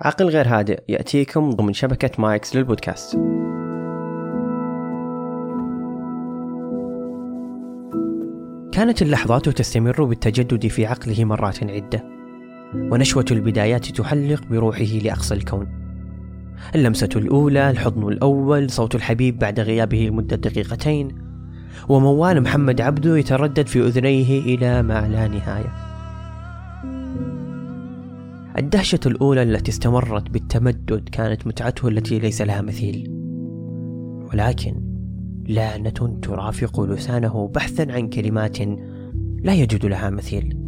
عقل غير هادئ يأتيكم ضمن شبكة مايكس للبودكاست. كانت اللحظات تستمر بالتجدد في عقله مرات عدة ونشوة البدايات تحلق بروحه لأقصى الكون. اللمسة الأولى الحضن الأول صوت الحبيب بعد غيابه لمدة دقيقتين وموال محمد عبده يتردد في أذنيه إلى ما لا نهاية. الدهشة الأولى التي استمرت بالتمدد كانت متعته التي ليس لها مثيل. ولكن لعنة ترافق لسانه بحثا عن كلمات لا يجد لها مثيل.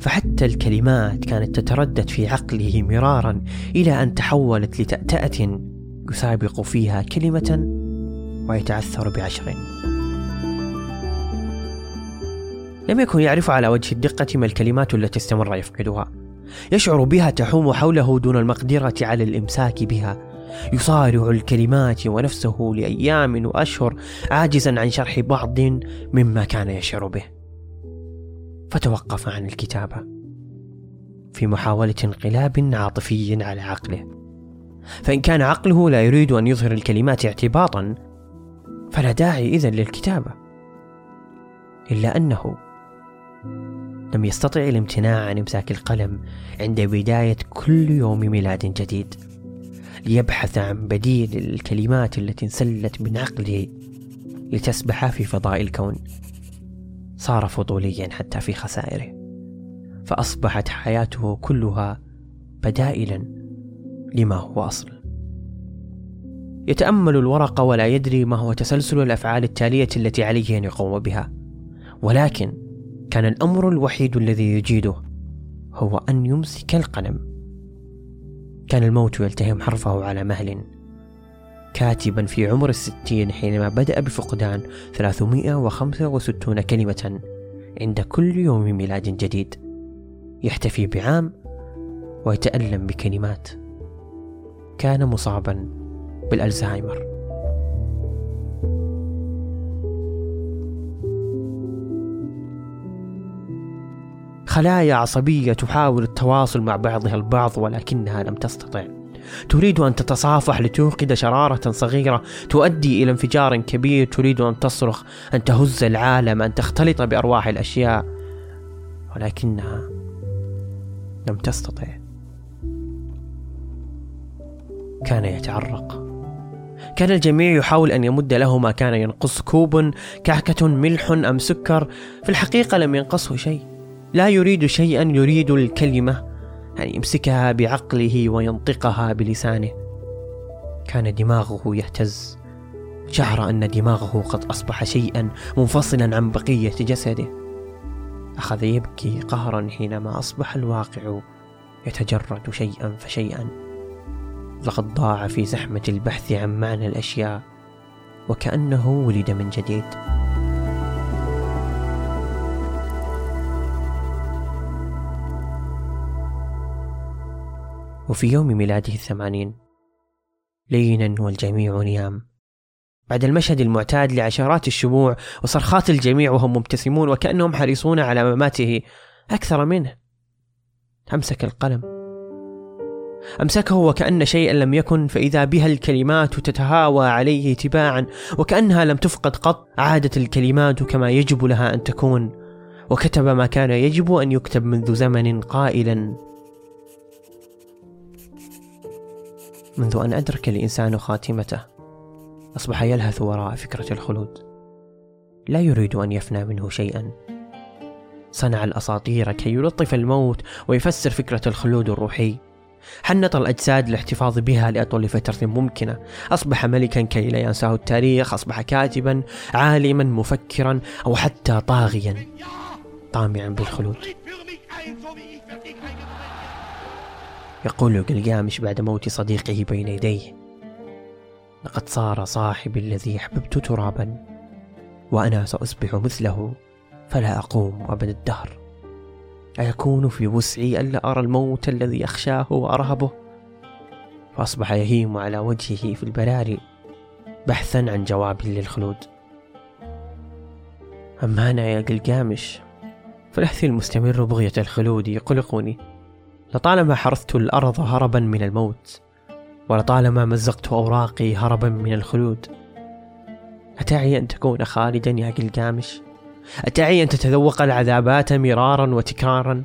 فحتى الكلمات كانت تتردد في عقله مرارا إلى أن تحولت لتأتأة يسابق فيها كلمة ويتعثر بعشر. لم يكن يعرف على وجه الدقة ما الكلمات التي استمر يفقدها. يشعر بها تحوم حوله دون المقدرة على الإمساك بها. يصارع الكلمات ونفسه لأيام وأشهر عاجزا عن شرح بعض مما كان يشعر به. فتوقف عن الكتابة في محاولة انقلاب عاطفي على عقله. فإن كان عقله لا يريد أن يظهر الكلمات اعتباطا فلا داعي إذن للكتابة. إلا أنه لم يستطع الامتناع عن إمساك القلم عند بداية كل يوم ميلاد جديد. ليبحث عن بديل للكلمات التي انسلت من عقله لتسبح في فضاء الكون. صار فضوليا حتى في خسائره. فأصبحت حياته كلها بدائلا لما هو أصل. يتأمل الورق ولا يدري ما هو تسلسل الأفعال التالية التي عليه أن يقوم بها. ولكن كان الأمر الوحيد الذي يجيده هو أن يمسك القلم. كان الموت يلتهم حرفه على مهل. كاتبا في عمر الستين حينما بدأ بفقدان 365 كلمة عند كل يوم ميلاد جديد. يحتفي بعام ويتألم بكلمات. كان مصابا بالألزهايمر. خلايا عصبية تحاول التواصل مع بعضها البعض ولكنها لم تستطع. تريد أن تتصافح لتوقد شرارة صغيرة تؤدي إلى انفجار كبير. تريد أن تصرخ أن تهز العالم أن تختلط بأرواح الأشياء ولكنها لم تستطع. كان يتعرق. كان الجميع يحاول أن يمد له ما كان ينقص كوب كعكة ملح أم سكر. في الحقيقة لم ينقصه شيء. لا يريد شيئا يريد الكلمة يعني يمسكها بعقله وينطقها بلسانه. كان دماغه يهتز. شعر أن دماغه قد أصبح شيئا منفصلا عن بقية جسده. أخذ يبكي قهرا حينما أصبح الواقع يتجرد شيئا فشيئا. لقد ضاع في زحمة البحث عن معنى الأشياء وكأنه ولد من جديد. وفي يوم ميلاده الثمانين. لينا والجميع نيام. بعد المشهد المعتاد لعشرات الشموع وصرخات الجميع وهم مبتسمون وكأنهم حريصون على مماته أكثر منه. أمسك القلم. أمسكه وكأن شيئا لم يكن فإذا بها الكلمات تتهاوى عليه تباعا وكأنها لم تفقد قط عادت الكلمات كما يجب لها أن تكون. وكتب ما كان يجب أن يكتب منذ زمن قائلا. منذ أن أدرك الإنسان خاتمته أصبح يلهث وراء فكرة الخلود. لا يريد أن يفنى منه شيئا. صنع الأساطير كي يلطف الموت ويفسر فكرة الخلود الروحي. حنط الأجساد للاحتفاظ بها لأطول فترة ممكنة. أصبح ملكا كي لا ينساه التاريخ أصبح كاتبا عالما مفكرا أو حتى طاغيا. طامعا بالخلود. يقول قلقامش بعد موت صديقه بين يديه. لقد صار صاحبي الذي أحببت ترابا وأنا سأصبح مثله فلا أقوم أبد الدهر. أيكون في وسعي ألا أرى الموت الذي أخشاه وأرهبه؟ فأصبح يهيم على وجهه في البراري بحثا عن جواب للخلود. أما أنا يا قلقامش فلحثي المستمر بغية الخلود يقلقني. لطالما حرثت الأرض هربا من الموت ولطالما مزقت أوراقي هربا من الخلود أتعي أن تكون خالدا يا قلقامش أتعي أن تتذوق العذابات مرارا وتكرارا؟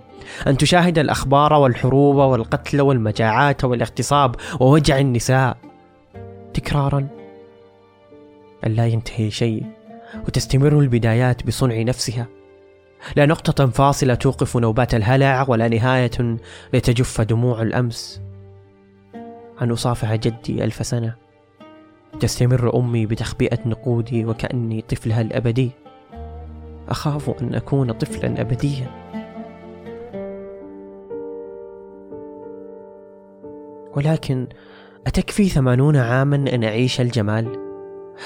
أن تشاهد الأخبار والحروب والقتل والمجاعات والاغتصاب ووجع النساء تكرارا؟ أن لا ينتهي شيء وتستمر البدايات بصنع نفسها. لا نقطة فاصلة توقف نوبات الهلع ولا نهاية لتجف دموع الأمس. أن أصافح جدي ألف سنة. تستمر أمي بتخبئة نقودي وكأني طفلها الأبدي أخاف أن أكون طفلا أبديا. ولكن أتكفي ثمانون عاما أن أعيش الجمال؟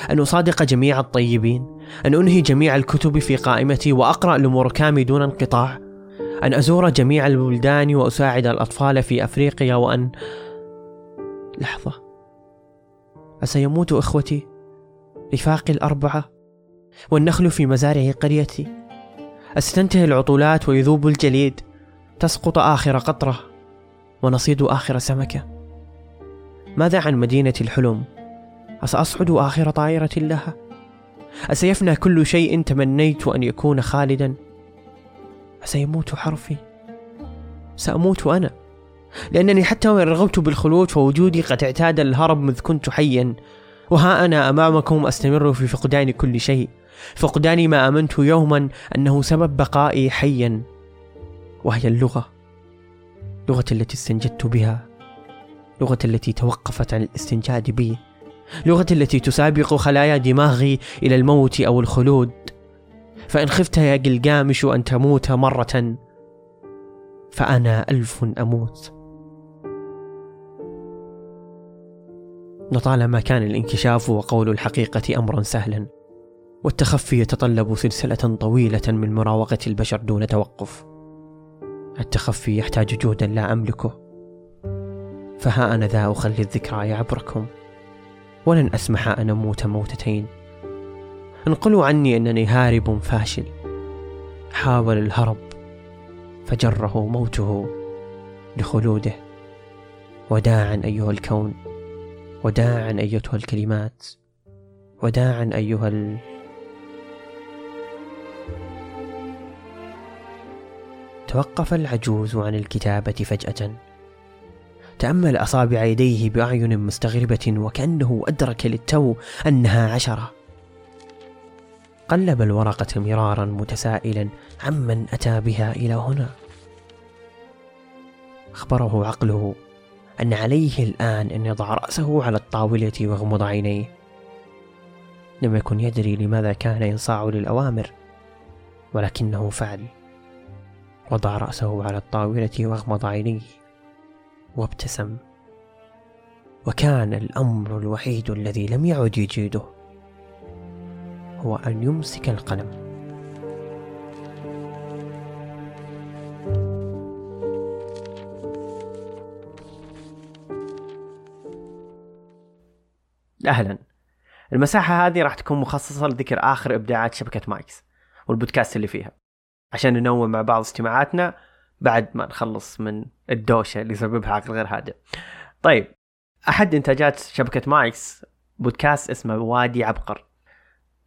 أن أصادق جميع الطيبين أن أنهي جميع الكتب في قائمتي وأقرأ لموركامي دون انقطاع أن أزور جميع البلدان وأساعد الأطفال في أفريقيا وأن لحظة أسيموت إخوتي رفاقي الأربعة والنخل في مزارع قريتي؟ أستنتهي العطولات ويذوب الجليد تسقط آخر قطرة ونصيد آخر سمكة؟ ماذا عن مدينة الحلم؟ أسأصعد آخر طائرة لها؟ أسيفنى كل شيء تمنيت أن يكون خالدا؟ أسيموت حرفي؟ سأموت أنا؟ لأنني حتى وإن رغبت بالخلود فوجودي قد اعتاد الهرب مذ كنت حيا. وها أنا أمامكم أستمر في فقدان كل شيء. فقدان ما آمنت يوما أنه سبب بقائي حيا. وهي اللغة. لغة التي استنجدت بها. لغة التي توقفت عن الاستنجاد بي. لغة التي تسابق خلايا دماغي إلى الموت أو الخلود. فإن خفت يا قلقامش أن تموت مرة فأنا ألف أموت. لطالما كان الانكشاف وقول الحقيقة أمرا سهلا والتخفي يتطلب سلسلة طويلة من مراوغة البشر دون توقف. التخفي يحتاج جهدا لا أملكه. فها أنا ذا أخلي الذكرى يعبركم ولن أسمح أن أموت موتتين. انقلوا عني أنني هارب فاشل. حاول الهرب فجره موته لخلوده. وداعا أيها الكون وداعا أيتها الكلمات وداعا أيها ال... توقف العجوز عن الكتابة فجأة. تأمل أصابع يديه بأعين مستغربة وكأنه أدرك للتو أنها عشرة. قلب الورقة مرارا متسائلا عمن أتى بها إلى هنا. أخبره عقله أن عليه الآن أن يضع رأسه على الطاولة ويغمض عينيه. لم يكن يدري لماذا كان ينصاع للأوامر ولكنه فعل. وضع رأسه على الطاولة واغمض عينيه. وابتسم. وكان الأمر الوحيد الذي لم يعد يجيده هو أن يمسك القلم. أهلا. المساحة هذه راح تكون مخصصة لذكر آخر إبداعات شبكة مايكس والبودكاست اللي فيها. عشان ننوع مع بعض استماعاتنا بعد ما نخلص من الدوشة اللي يسببها عقل غير هادئ. طيب أحد إنتاجات شبكة مايكس بودكاست اسمه وادي عبقر.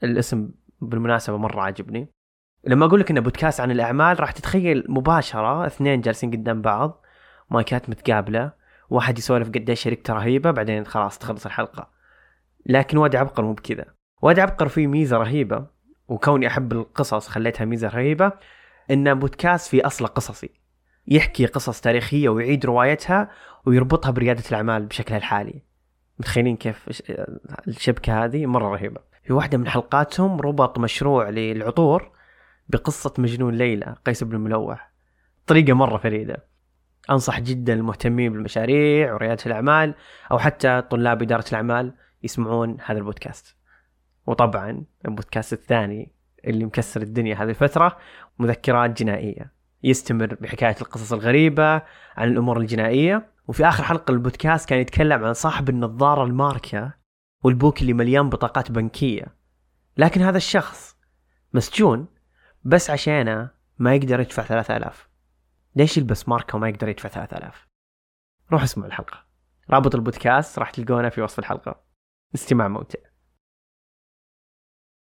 الاسم بالمناسبة مرة عجبني. لما أقول لك إنه بودكاست عن الأعمال راح تتخيل مباشرة اثنين جالسين قدام بعض مايكات متقابلة واحد يسولف قديش شركته رهيبة بعدين خلاص تخلص الحلقة. لكن وادي عبقر مو بكذا. وادي عبقر فيه ميزة رهيبة وكوني أحب القصص خليتها ميزة رهيبة انه بودكاست في اصله قصصي يحكي قصص تاريخية ويعيد روايتها ويربطها بريادة الأعمال بشكلها الحالي. متخيلين كيف الشبكة هذه مرة رهيبة. في واحدة من حلقاتهم ربط مشروع للعطور بقصة مجنون ليلى قيس بن الملوح. طريقة مرة فريدة. أنصح جدا المهتمين بالمشاريع وريادة الأعمال أو حتى طلاب إدارة الأعمال يسمعون هذا البودكاست. وطبعا البودكاست الثاني اللي مكسر الدنيا هذه الفترة مذكرات جنائية. يستمر بحكاية القصص الغريبة عن الأمور الجنائية. وفي آخر حلقة البودكاست كان يتكلم عن صاحب النظارة الماركة والبوك اللي مليان بطاقات بنكية. لكن هذا الشخص مسجون بس عشانه ما يقدر يدفع 3000 ليش يلبس ماركة وما يقدر يدفع 3000 روح اسمعوا الحلقة. رابط البودكاست راح تلقونه في وصف الحلقة. استماع ممتع.